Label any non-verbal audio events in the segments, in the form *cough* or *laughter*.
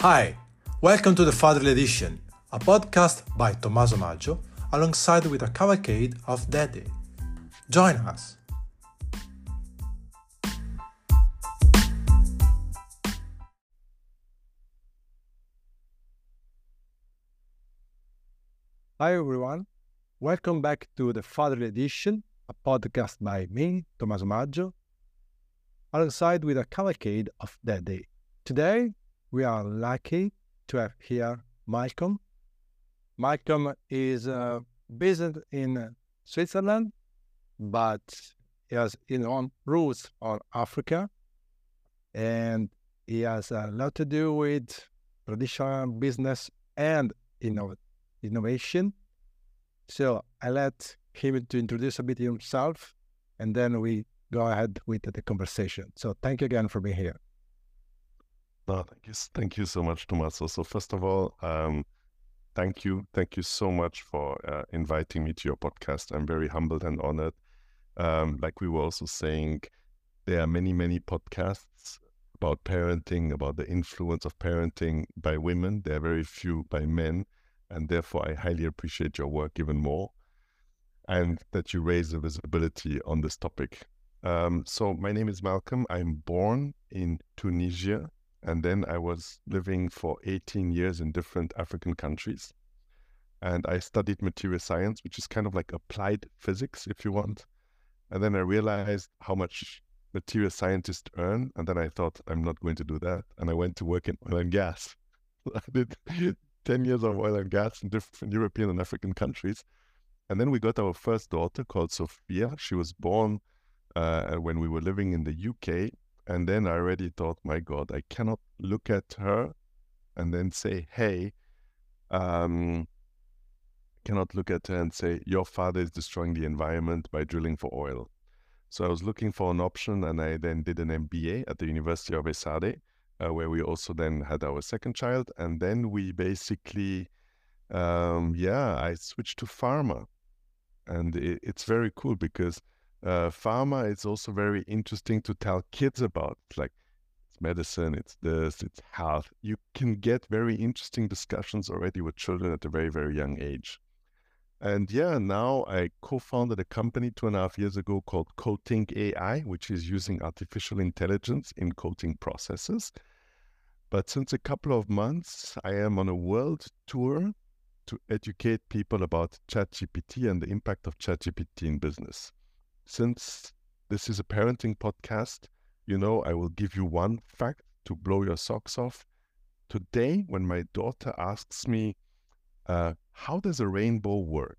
Hi, welcome to the Fatherly Edition, a podcast by Tommaso Maggio alongside with a cavalcade of Daddy. Join us. Hi everyone, welcome back to the Fatherly Edition, a podcast by me, Tommaso Maggio, alongside with a cavalcade of Daddy. Today we are lucky to have here Malcolm. Malcolm is uh, based in Switzerland, but he has his own roots on Africa, and he has a lot to do with traditional business and innov- innovation. So I let him to introduce a bit himself, and then we go ahead with the conversation. So thank you again for being here. No, thank you, thank you so much, Tommaso. So first of all, um, thank you, thank you so much for uh, inviting me to your podcast. I'm very humbled and honored. Um, like we were also saying, there are many, many podcasts about parenting, about the influence of parenting by women. There are very few by men, and therefore I highly appreciate your work even more, and that you raise the visibility on this topic. Um, so my name is Malcolm. I'm born in Tunisia and then I was living for 18 years in different African countries. And I studied material science, which is kind of like applied physics, if you want. And then I realized how much material scientists earn. And then I thought, I'm not going to do that. And I went to work in oil and gas. *laughs* I did 10 years of oil and gas in different European and African countries. And then we got our first daughter called Sophia. She was born uh, when we were living in the UK and then I already thought, my God, I cannot look at her and then say, hey, um, cannot look at her and say, your father is destroying the environment by drilling for oil. So I was looking for an option and I then did an MBA at the University of Esade, uh, where we also then had our second child. And then we basically, um, yeah, I switched to pharma. And it, it's very cool because uh, pharma is also very interesting to tell kids about. It's like it's medicine, it's this, it's health. You can get very interesting discussions already with children at a very, very young age. And yeah, now I co-founded a company two and a half years ago called Coating AI, which is using artificial intelligence in coating processes. But since a couple of months, I am on a world tour to educate people about ChatGPT and the impact of ChatGPT in business since this is a parenting podcast, you know, I will give you one fact to blow your socks off. Today, when my daughter asks me, uh, How does a rainbow work?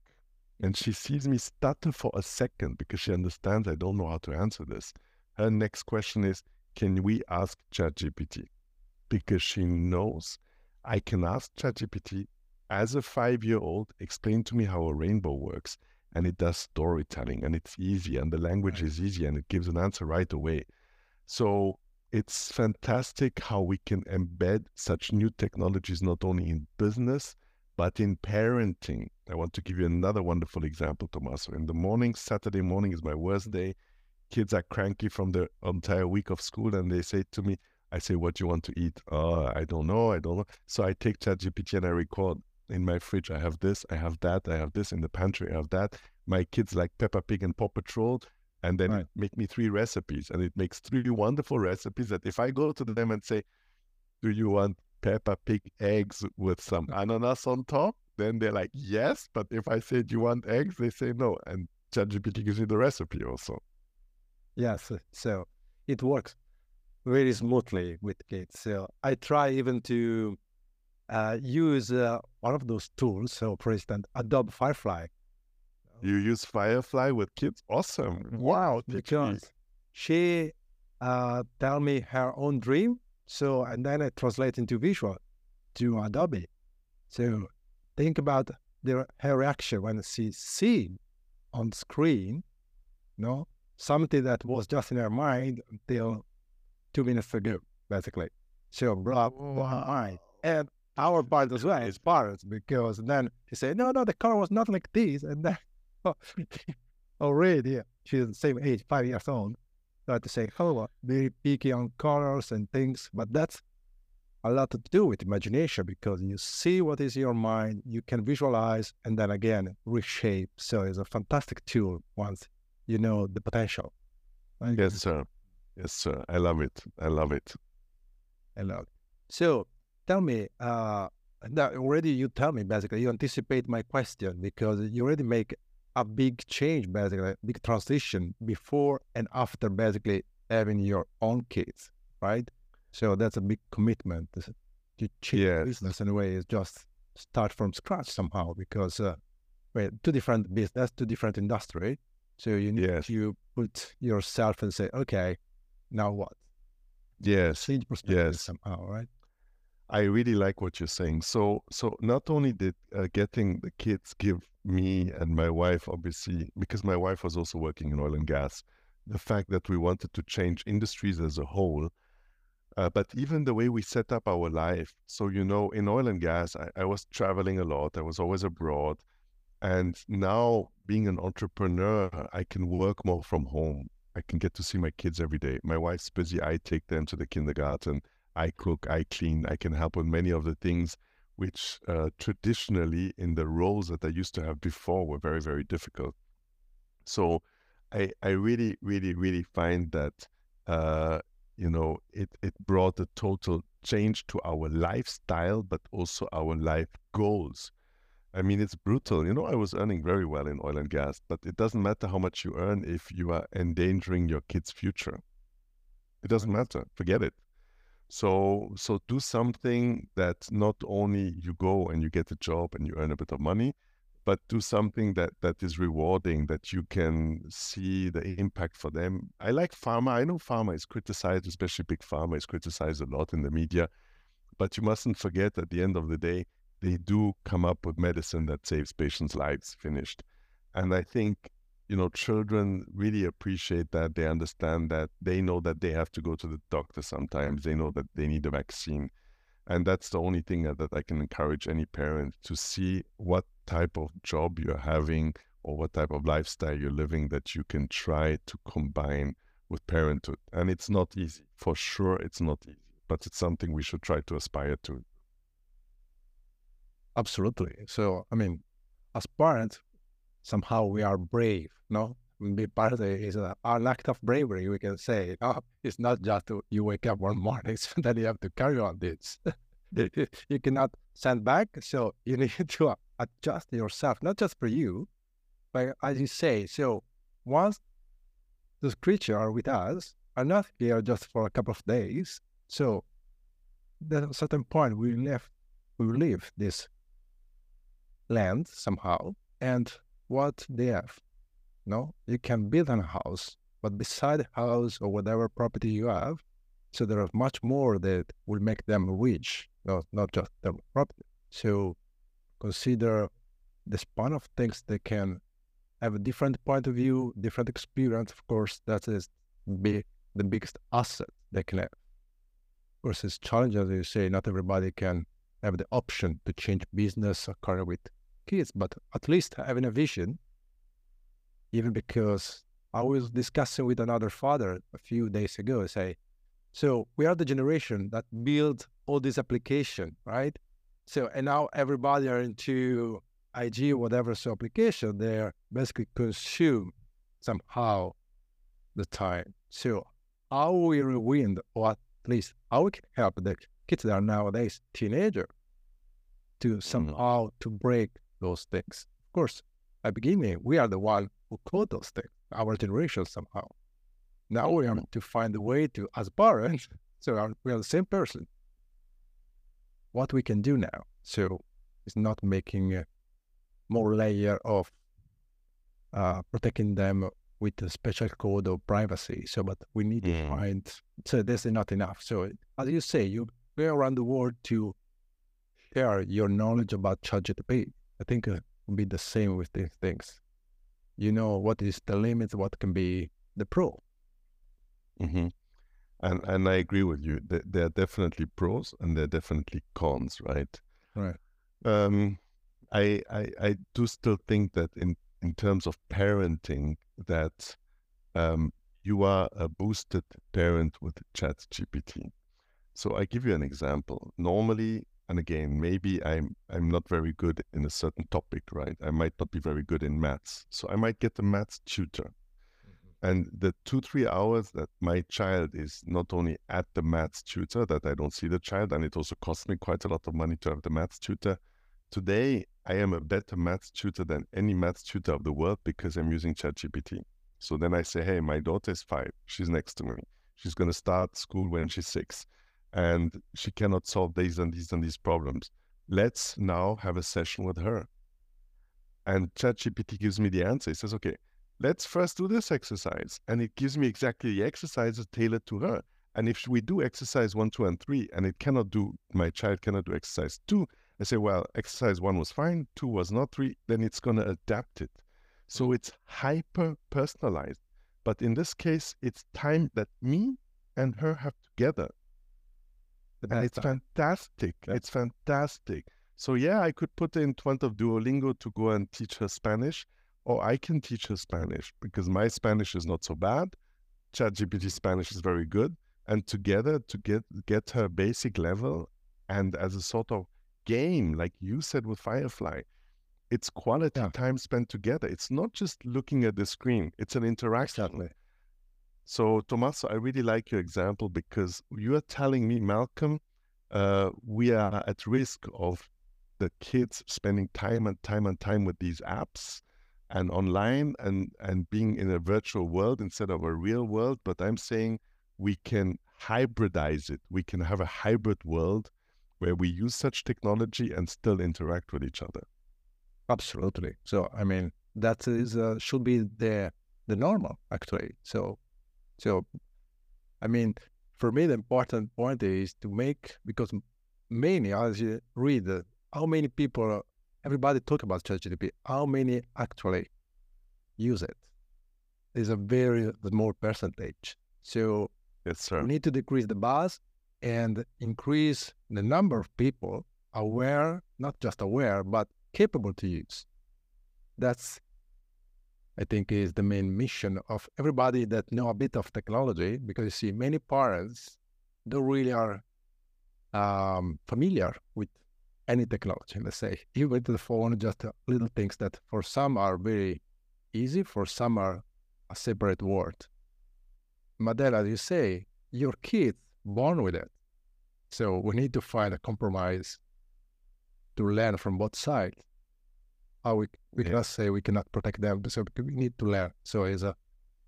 And she sees me stutter for a second because she understands I don't know how to answer this. Her next question is, Can we ask ChatGPT? Because she knows I can ask ChatGPT as a five year old, explain to me how a rainbow works and it does storytelling and it's easy and the language right. is easy and it gives an answer right away. So it's fantastic how we can embed such new technologies not only in business but in parenting. I want to give you another wonderful example, Tommaso. In the morning, Saturday morning is my worst day. Kids are cranky from the entire week of school and they say to me, I say, What do you want to eat? Oh, I don't know. I don't know. So I take ChatGPT and I record in my fridge. I have this, I have that, I have this in the pantry, I have that. My kids like Peppa Pig and Paw Patrol, and then right. make me three recipes, and it makes three wonderful recipes that if I go to them and say, "Do you want Peppa Pig eggs with some *laughs* ananas on top?" Then they're like, "Yes," but if I say, "Do you want eggs?" they say no, and ChatGPT gives me the recipe also. Yes, so it works very smoothly with kids. So I try even to uh, use uh, one of those tools. So, for instance, Adobe Firefly. You use Firefly with kids? Awesome! Wow, because she uh, tell me her own dream. So, and then I translate into visual to Adobe. So, think about the, her reaction when she see on screen, you know, something that was just in her mind until two minutes ago, basically. So, blah, blah, blah. And our part as well as parents because then she said, no, no, the car was not like this. And then *laughs* oh, *laughs* oh, already, yeah. she's the same age, five years old. Start to say, oh, very picky on colors and things. But that's a lot to do with imagination because you see what is in your mind, you can visualize, and then again reshape. So it's a fantastic tool once you know the potential. Yes, sir. Yes, sir. I love it. I love it. I love it. So tell me, uh, now already you tell me basically you anticipate my question because you already make a big change basically, big transition before and after basically having your own kids, right? So that's a big commitment to change yes. business in a way. Is just start from scratch somehow because uh, well, two different business, two different industry. So you need yes. to put yourself and say, okay, now what? Yes. Change perspective yes. somehow, right? I really like what you're saying. So, so not only did uh, getting the kids give me and my wife, obviously, because my wife was also working in oil and gas, the fact that we wanted to change industries as a whole, uh, but even the way we set up our life. So, you know, in oil and gas, I, I was traveling a lot. I was always abroad. And now being an entrepreneur, I can work more from home. I can get to see my kids every day. My wife's busy. I take them to the kindergarten. I cook, I clean, I can help with many of the things which uh, traditionally in the roles that I used to have before were very, very difficult. So I, I really, really, really find that, uh, you know, it, it brought a total change to our lifestyle, but also our life goals. I mean, it's brutal. You know, I was earning very well in oil and gas, but it doesn't matter how much you earn if you are endangering your kids' future. It doesn't matter. Forget it. So so do something that not only you go and you get a job and you earn a bit of money, but do something that that is rewarding that you can see the impact for them. I like pharma. I know pharma is criticized, especially big pharma is criticized a lot in the media, but you mustn't forget at the end of the day they do come up with medicine that saves patients' lives. Finished, and I think you know, children really appreciate that. They understand that. They know that they have to go to the doctor sometimes. They know that they need a vaccine. And that's the only thing that, that I can encourage any parent to see what type of job you're having or what type of lifestyle you're living that you can try to combine with parenthood. And it's not easy. For sure, it's not easy, but it's something we should try to aspire to. Absolutely. So, I mean, as parents, somehow we are brave, no? Be part of it is a, an act of bravery, we can say. No? It's not just you wake up one *laughs* morning, so then you have to carry on this. *laughs* you cannot send back, so you need *laughs* to adjust yourself, not just for you, but as you say, so once those creatures are with us, are not here just for a couple of days, so at a certain point we left, we leave this land somehow, and what they have. No, you can build a house, but beside house or whatever property you have, so there are much more that will make them rich, not not just the property. So consider the span of things they can have a different point of view, different experience. Of course, that is be the biggest asset they can have. Of course, it's challenging, as you say, not everybody can have the option to change business or career with kids, but at least having a vision, even because I was discussing with another father a few days ago, say, so we are the generation that built all this application, right? So, and now everybody are into IG, whatever so application, they're basically consume somehow the time. So how we rewind, or at least how we can help the kids that are nowadays teenager to mm-hmm. somehow mm. to break those things. Of course, at the beginning, we are the one who code those things, our generation somehow. Now we have to find a way to, as parents, *laughs* so we are the same person. What we can do now, so it's not making a more layer of uh, protecting them with a special code of privacy. So, but we need to mm. find. So this is not enough. So, as you say, you go around the world to share your knowledge about ChatGPT I think it will be the same with these things. You know what is the limit, what can be the pro. Mm-hmm. And and I agree with you. There, there are definitely pros and there are definitely cons, right? Right. Um, I, I I do still think that in in terms of parenting, that um, you are a boosted parent with Chat GPT. So I give you an example. Normally, and again, maybe I'm I'm not very good in a certain topic, right? I might not be very good in maths. So I might get a maths tutor. Mm-hmm. And the two, three hours that my child is not only at the maths tutor, that I don't see the child, and it also costs me quite a lot of money to have the maths tutor. Today, I am a better maths tutor than any maths tutor of the world because I'm using ChatGPT. So then I say, hey, my daughter is five. She's next to me. She's going to start school when she's six, and she cannot solve these and these and these problems. Let's now have a session with her. And ChatGPT gives me the answer. It says, okay, let's first do this exercise. And it gives me exactly the exercises tailored to her. And if we do exercise one, two, and three, and it cannot do, my child cannot do exercise two, I say, well, exercise one was fine, two was not, three, then it's going to adapt it. So mm. it's hyper personalized. But in this case, it's time that me and her have together. And it's time. fantastic. It's fantastic. So yeah, I could put in front of Duolingo to go and teach her Spanish or I can teach her Spanish because my Spanish is not so bad. ChatGPT Spanish is very good. And together to get get her basic level and as a sort of game, like you said with Firefly, it's quality Yeah. time spent together. It's not just looking at the screen, it's an interaction. Exactly. So, Tommaso, I really like your example because you are telling me, Malcolm, uh, we are at risk of the kids spending time and time and time with these apps and online and, and being in a virtual world instead of a real world. But I'm saying we can hybridize it. We can have a hybrid world where we use such technology and still interact with each other. Absolutely. So I mean that is uh, should be the the normal actually. So so I mean for me the important point is to make because many as you read how many people everybody talk about ChatGPT how many actually use it is a very small percentage. So Yes, sir. we need to decrease the buzz and increase the number of people aware, not just aware, but capable to use. That's, I think, is the main mission of everybody that know a bit of technology. Because you see, many parents don't really are um, familiar with any technology. Let's say even with the phone, just uh, little things that for some are very easy, for some are a separate world. Then, as you say, your kids born with it. So we need to find a compromise to learn from both sides. How we we Yeah. cannot say we cannot protect them, so we need to learn. So it's a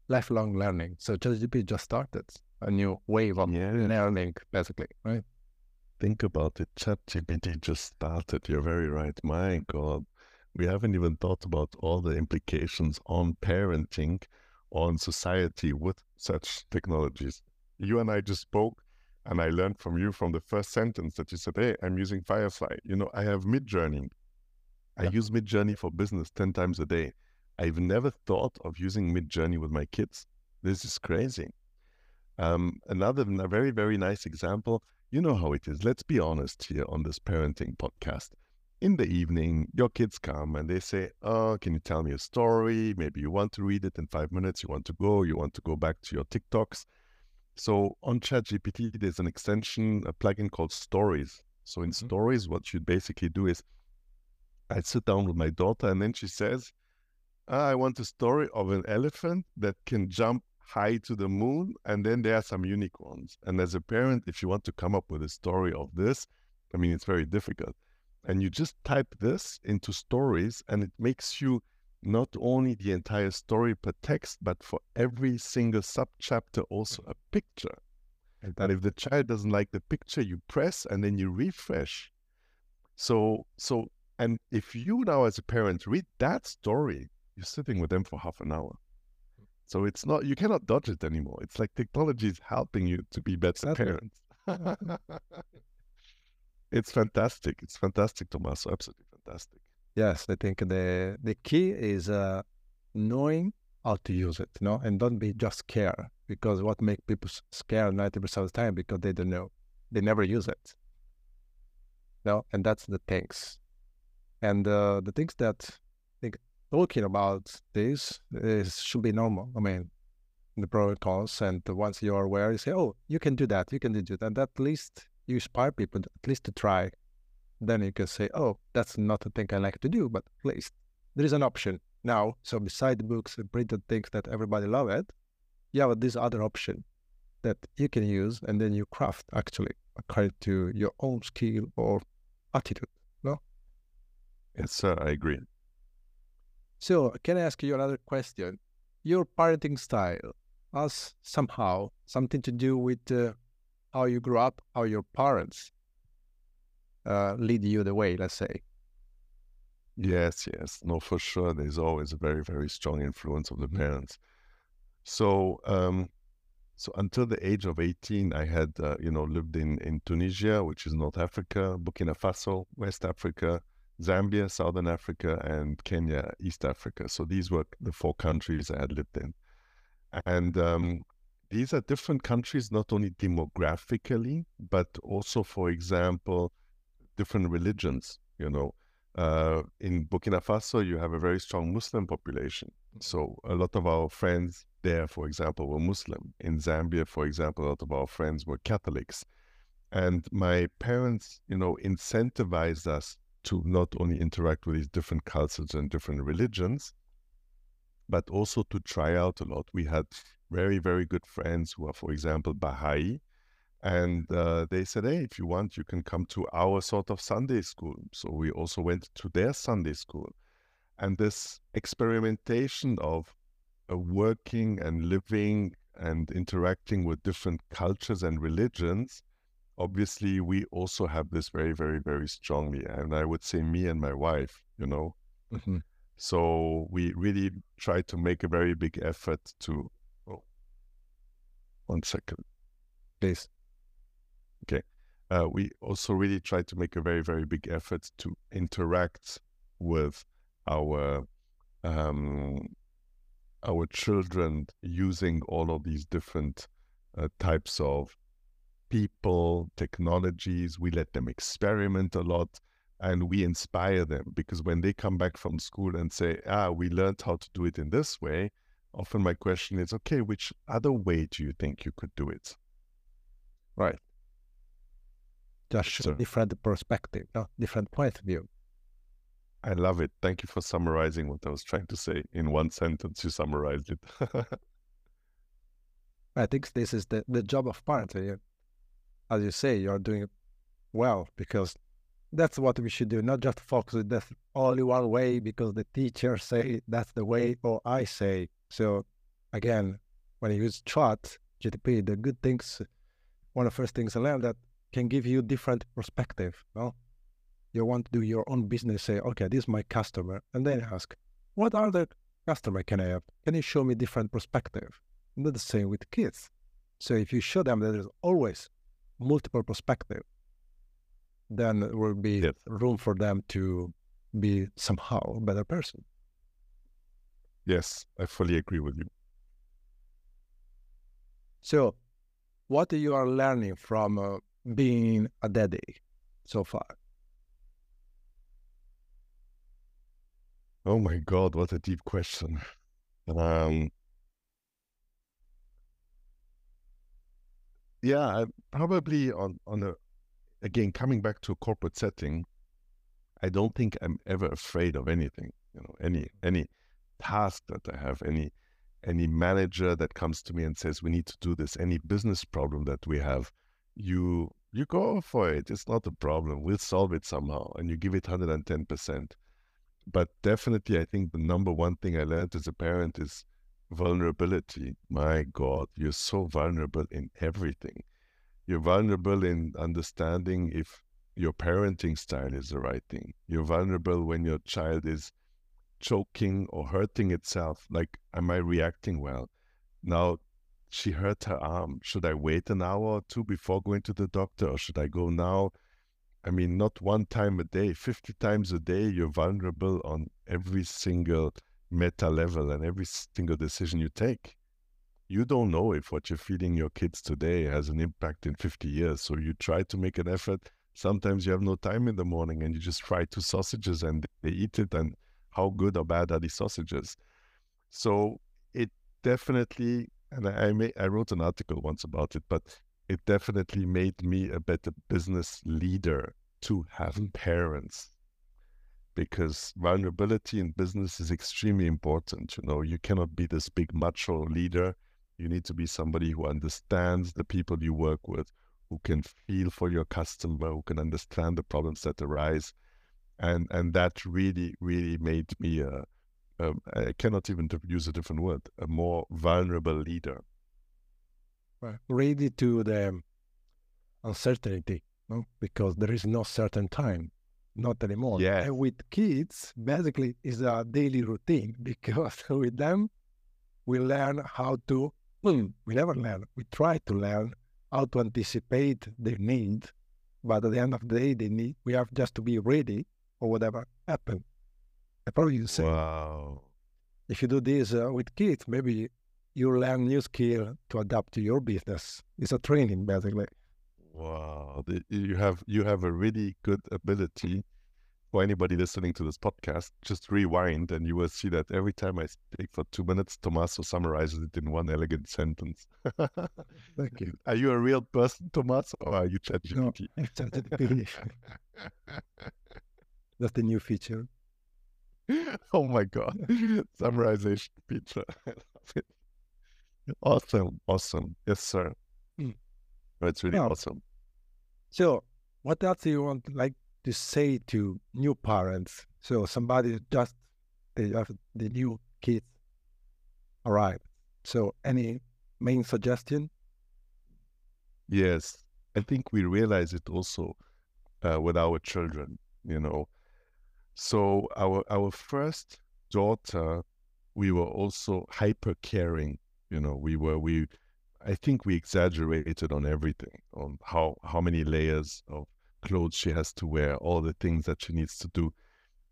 lifelong learning. So ChatGPT just started a new wave of Yeah. learning, basically, right? Think about it. ChatGPT just started. You're very right. My God, we haven't even thought about all the implications on parenting, on society with such technologies. You and I just spoke, and I learned from you from the first sentence that you said, Hey, I'm using Firefly. You know, I have Midjourney. I Yeah. use Midjourney for business 10 times a day. I've never thought of using Midjourney with my kids. This is crazy. Um, another very, very nice example you know how it is. Let's be honest here on this parenting podcast. In the evening, your kids come and they say, Oh, can you tell me a story? Maybe you want to read it in five minutes. You want to go, you want to go back to your TikToks. So on ChatGPT, there's an extension, a plugin called Stories. So in Mhm. Stories, what you basically do is I sit down with my daughter and then she says, "Ah, I want a story of an elephant that can jump high to the moon, and then there are some unicorns. And as a parent, if you want to come up with a story of this, I mean, it's very difficult. And you just type this into stories, and it makes you not only the entire story per text, but for every single subchapter, also a picture. And And if the child doesn't like the picture, you press and then you refresh. So, so, and if you now as a parent read that story, you're sitting with them for half an hour. So it's not, you cannot dodge it anymore. It's like technology is helping you to be better parents. *laughs* it's fantastic. It's fantastic, Tommaso. Absolutely fantastic. Yes, I think the the key is uh, knowing how to use it, you know, and don't be just scared because what make people scared ninety percent of the time because they don't know, they never use it. No, and that's the things, and uh, the things that think talking about this is should be normal. I mean, the cons. And once you're aware, you say, oh, you can do that, you can do that. And at least you inspire people at least to try. Then you can say, oh, that's not a thing I like to do, but at least there is an option now. So beside the books and printed things that everybody love it, you have this other option that you can use and then you craft actually according to your own skill or attitude. Yes, sir, I agree. So can I ask you another question? Your parenting style has somehow something to do with uh, how you grew up, how your parents uh, lead you the way, let's say. Yes, yes. No, for sure. There's always a very, very strong influence of the parents. So, um, so until the age of 18, I had, uh, you know, lived in, in Tunisia, which is North Africa, Burkina Faso, West Africa, Zambia, Southern Africa, and Kenya, East Africa. So these were the four countries I had lived in. And um, these are different countries, not only demographically, but also, for example, different religions, you know. Uh, in Burkina Faso, you have a very strong Muslim population. So a lot of our friends there, for example, were Muslim. In Zambia, for example, a lot of our friends were Catholics. And my parents, you know, incentivized us to not only interact with these different cultures and different religions, but also to try out a lot. We had very, very good friends who are, for example, Baha'i, and uh, they said, hey, if you want, you can come to our sort of Sunday school. So we also went to their Sunday school. And this experimentation of uh, working and living and interacting with different cultures and religions, obviously, we also have this very, very, very strongly. And I would say, me and my wife, you know. Mm-hmm. So we really try to make a very big effort to. Oh, one second. Please. Okay. Uh, we also really try to make a very, very big effort to interact with our um, our children using all of these different uh, types of people, technologies. We let them experiment a lot and we inspire them because when they come back from school and say, ah, we learned how to do it in this way, often my question is, okay, which other way do you think you could do it? Right just different perspective, no? different point of view. I love it. Thank you for summarizing what I was trying to say. In one sentence, you summarized it. *laughs* I think this is the, the job of parenting. As you say, you're doing well because that's what we should do, not just focus on that only one way because the teacher say that's the way or I say. So again, when you use chat, GTP, the good things, one of the first things I learned that can give you different perspective. No? You want to do your own business, say, okay, this is my customer, and then ask, what other customer can I have? Can you show me different perspective? And the same with kids. So if you show them that there's always multiple perspective, then there will be yes. room for them to be somehow a better person. Yes, I fully agree with you. So, what you are learning from uh, being a daddy so far? Oh my God, what a deep question. Um, yeah, probably on on a again coming back to a corporate setting, I don't think I'm ever afraid of anything. You know, any any task that I have, any any manager that comes to me and says we need to do this, any business problem that we have, you you go for it. It's not a problem. We'll solve it somehow, and you give it hundred and ten percent. But definitely, I think the number one thing I learned as a parent is vulnerability. My God, you're so vulnerable in everything. You're vulnerable in understanding if your parenting style is the right thing. You're vulnerable when your child is choking or hurting itself. Like, am I reacting well? Now, she hurt her arm. Should I wait an hour or two before going to the doctor or should I go now? I mean, not one time a day, 50 times a day, you're vulnerable on every single meta level and every single decision you take. You don't know if what you're feeding your kids today has an impact in 50 years. So you try to make an effort. Sometimes you have no time in the morning and you just fry two sausages and they eat it. And how good or bad are these sausages? So it definitely and I I, I wrote an article once about it, but it definitely made me a better business leader to have parents because vulnerability in business is extremely important. You know, you cannot be this big macho leader. You need to be somebody who understands the people you work with, who can feel for your customer, who can understand the problems that arise. And and that really, really made me uh, um, a, a I cannot even use a different word, a more vulnerable leader. Ready to the uncertainty, no? because there is no certain time, not anymore. Yeah. And with kids, basically, is a daily routine *laughs* because with them, we learn how to. We never learn. We try to learn how to anticipate their needs, but at the end of the day, they need. We have just to be ready for whatever happens. I probably you say Wow. if you do this uh, with kids, maybe you learn new skill to adapt to your business. It's a training, basically. Wow, the- you have you have a really good ability. For anybody listening to this podcast, just rewind and you will see that every time I speak for two minutes, Tommaso summarizes it in one elegant sentence. *laughs* Thank you. Are you a real person, Tommaso, or are you No, ChatGPT? it's *laughs* ChatGPT. That's the new feature. *laughs* oh my god, summarization feature. I love it. Awesome, awesome. Yes, sir. It's really Yeah. awesome. So, what else do you want like to say to new parents? So, somebody just they have the new kids arrived. So, any main suggestion? Yes, I think we realize it also uh, with our children, you know. So our our first daughter, we were also hyper caring, you know. We were we, I think we exaggerated on everything, on how how many layers of clothes she has to wear, all the things that she needs to do.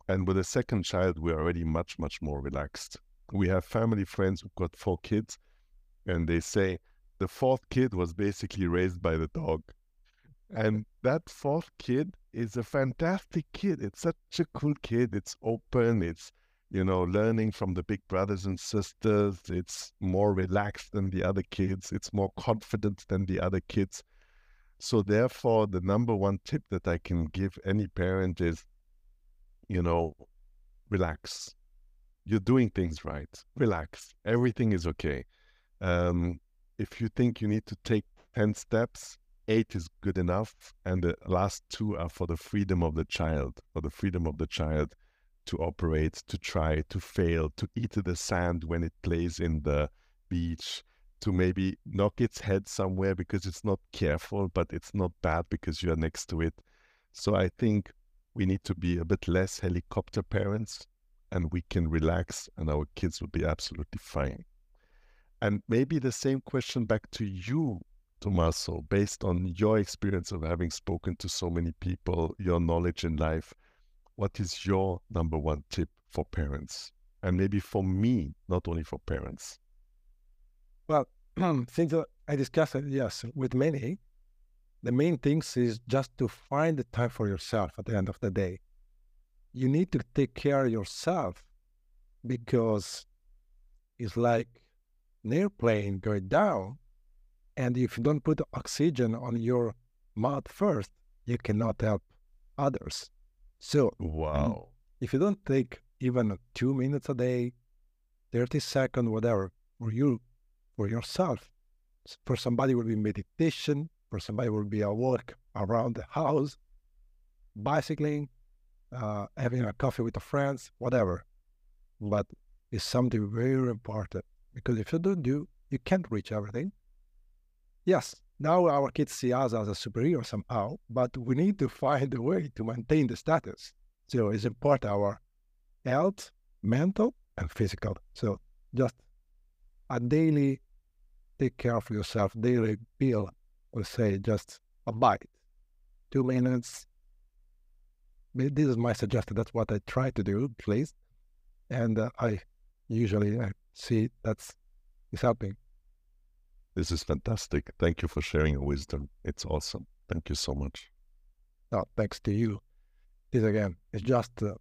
And with a second child, we're already much much more relaxed. We have family friends who've got four kids, and they say the fourth kid was basically raised by the dog. And that fourth kid is a fantastic kid. It's such a cool kid. It's open. It's, you know, learning from the big brothers and sisters. It's more relaxed than the other kids. It's more confident than the other kids. So, therefore, the number one tip that I can give any parent is, you know, relax. You're doing things right. Relax. Everything is okay. Um, if you think you need to take 10 steps, eight is good enough. And the last two are for the freedom of the child, for the freedom of the child to operate, to try, to fail, to eat the sand when it plays in the beach, to maybe knock its head somewhere because it's not careful, but it's not bad because you are next to it. So I think we need to be a bit less helicopter parents and we can relax and our kids will be absolutely fine. And maybe the same question back to you, Tommaso, based on your experience of having spoken to so many people, your knowledge in life. What is your number one tip for parents? And maybe for me, not only for parents. Well, *clears throat* things that I discussed, yes, with many, the main things is just to find the time for yourself at the end of the day. You need to take care of yourself because it's like an airplane going down. And if you don't put oxygen on your mouth first, you cannot help others. So Wow. if you don't take even two minutes a day, 30 seconds, whatever, for you, for yourself, for somebody will be meditation, for somebody will be a walk around the house, bicycling, uh, having a coffee with the friends, whatever. But it's something very important because if you don't do, you can't reach everything. Yes, now our kids see us as a superior somehow, but we need to find a way to maintain the status. So it's important our health, mental and physical. So just a daily take care of yourself, daily pill, let's say just a bite, two minutes. This is my suggestion. That's what I try to do, please. And uh, I usually I see that's is helping. This is fantastic. Thank you for sharing your wisdom. It's awesome. Thank you so much. No, thanks to you. This again is just uh,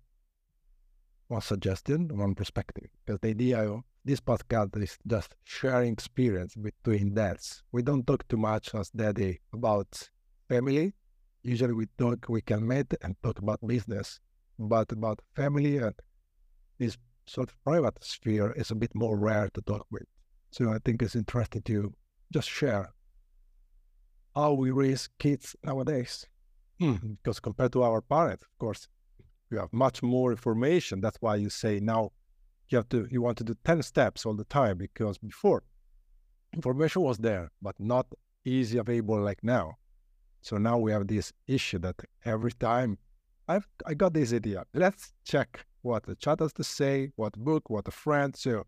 one suggestion, one perspective. Because the idea of this podcast is just sharing experience between dads. We don't talk too much as daddy about family. Usually we talk, we can meet and talk about business, but about family and this sort of private sphere is a bit more rare to talk with. So I think it's interesting to just share how we raise kids nowadays. Hmm. Because compared to our parents, of course, you have much more information. That's why you say now you have to you want to do 10 steps all the time because before information was there, but not easy available like now. So now we have this issue that every time I've I got this idea. Let's check what the chat has to say, what book, what a friend. So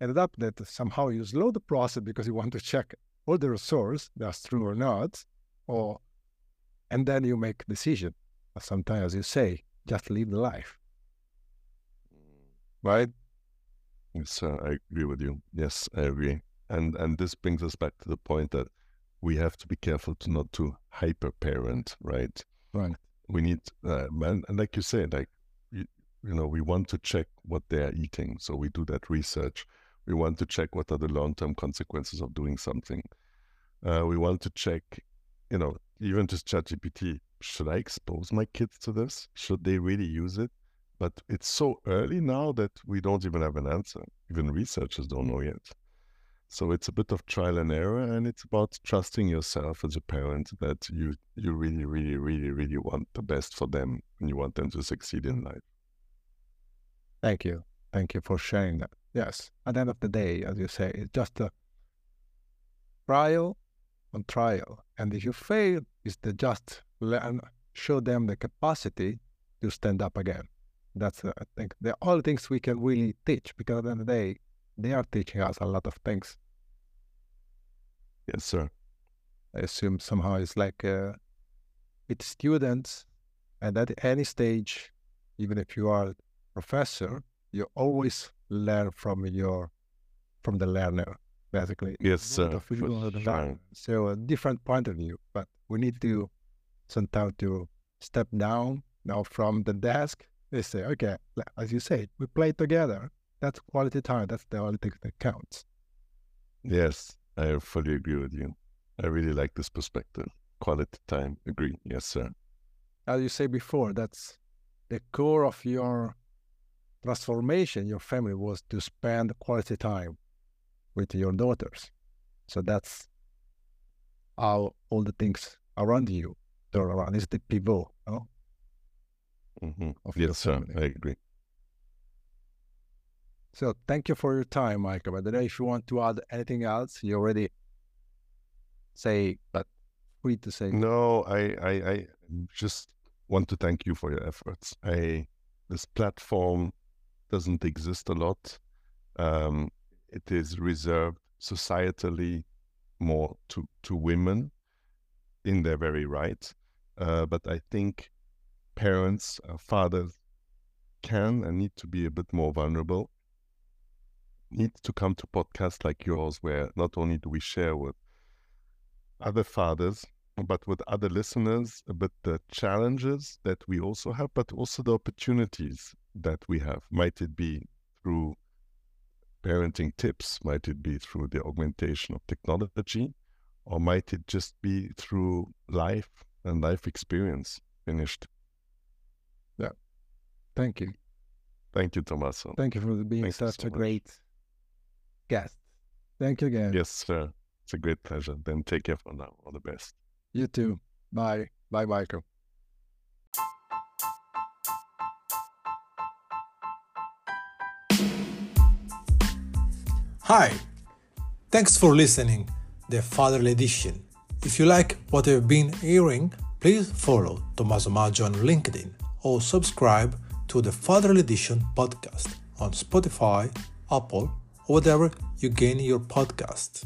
ended up that somehow you slow the process because you want to check all the resource that's true or not, or and then you make decision. Sometimes, you say, just live the life, right? Yes, uh, I agree with you. Yes, I agree. And and this brings us back to the point that we have to be careful to not to hyper parent, right? Right. We need, uh, and, and like you said, like you, you know, we want to check what they are eating, so we do that research. We want to check what are the long term consequences of doing something. Uh, we want to check, you know, even just ChatGPT. Should I expose my kids to this? Should they really use it? But it's so early now that we don't even have an answer. Even researchers don't know yet. So it's a bit of trial and error, and it's about trusting yourself as a parent that you you really, really, really, really want the best for them, and you want them to succeed in life. Thank you, thank you for sharing that. Yes, at the end of the day, as you say, it's just a trial on trial, and if you fail, it's to just learn, show them the capacity to stand up again. That's uh, I think the all things we can really teach because at the end of the day, they are teaching us a lot of things. Yes, sir. I assume somehow it's like uh, with students, and at any stage, even if you are a professor, you always learn from your from the learner, basically. Yes, sir. Sure. So a different point of view, but we need to sometimes to step down now from the desk. They say, okay, as you say, we play together that's quality time. That's the only thing that counts. Yes, I fully agree with you. I really like this perspective. Quality time. Agree. Yes, sir. As you say before, that's the core of your transformation. Your family was to spend quality time with your daughters. So that's how all the things around you turn around. It's the pivot, no? Mm-hmm. yes, sir. I agree. So thank you for your time, Michael. But if you want to add anything else, you already say, but free to say. No, I, I, I just want to thank you for your efforts. I this platform doesn't exist a lot. Um, it is reserved societally more to to women in their very right. Uh, but I think parents, uh, fathers, can and need to be a bit more vulnerable need to come to podcasts like yours, where not only do we share with other fathers, but with other listeners about the challenges that we also have, but also the opportunities that we have. Might it be through parenting tips? Might it be through the augmentation of technology? Or might it just be through life and life experience finished? Yeah. Thank you. Thank you, Tommaso. Thank you for being Thank such so a much. great guest. Thank you again. Yes, sir. It's a great pleasure. Then take care for now. All the best. You too. Bye. Bye, Michael. Hi. Thanks for listening. The Fatherly Edition. If you like what you've been hearing, please follow Tommaso Maggio on LinkedIn or subscribe to the Fatherly Edition podcast on Spotify, Apple, or whatever you gain your podcast.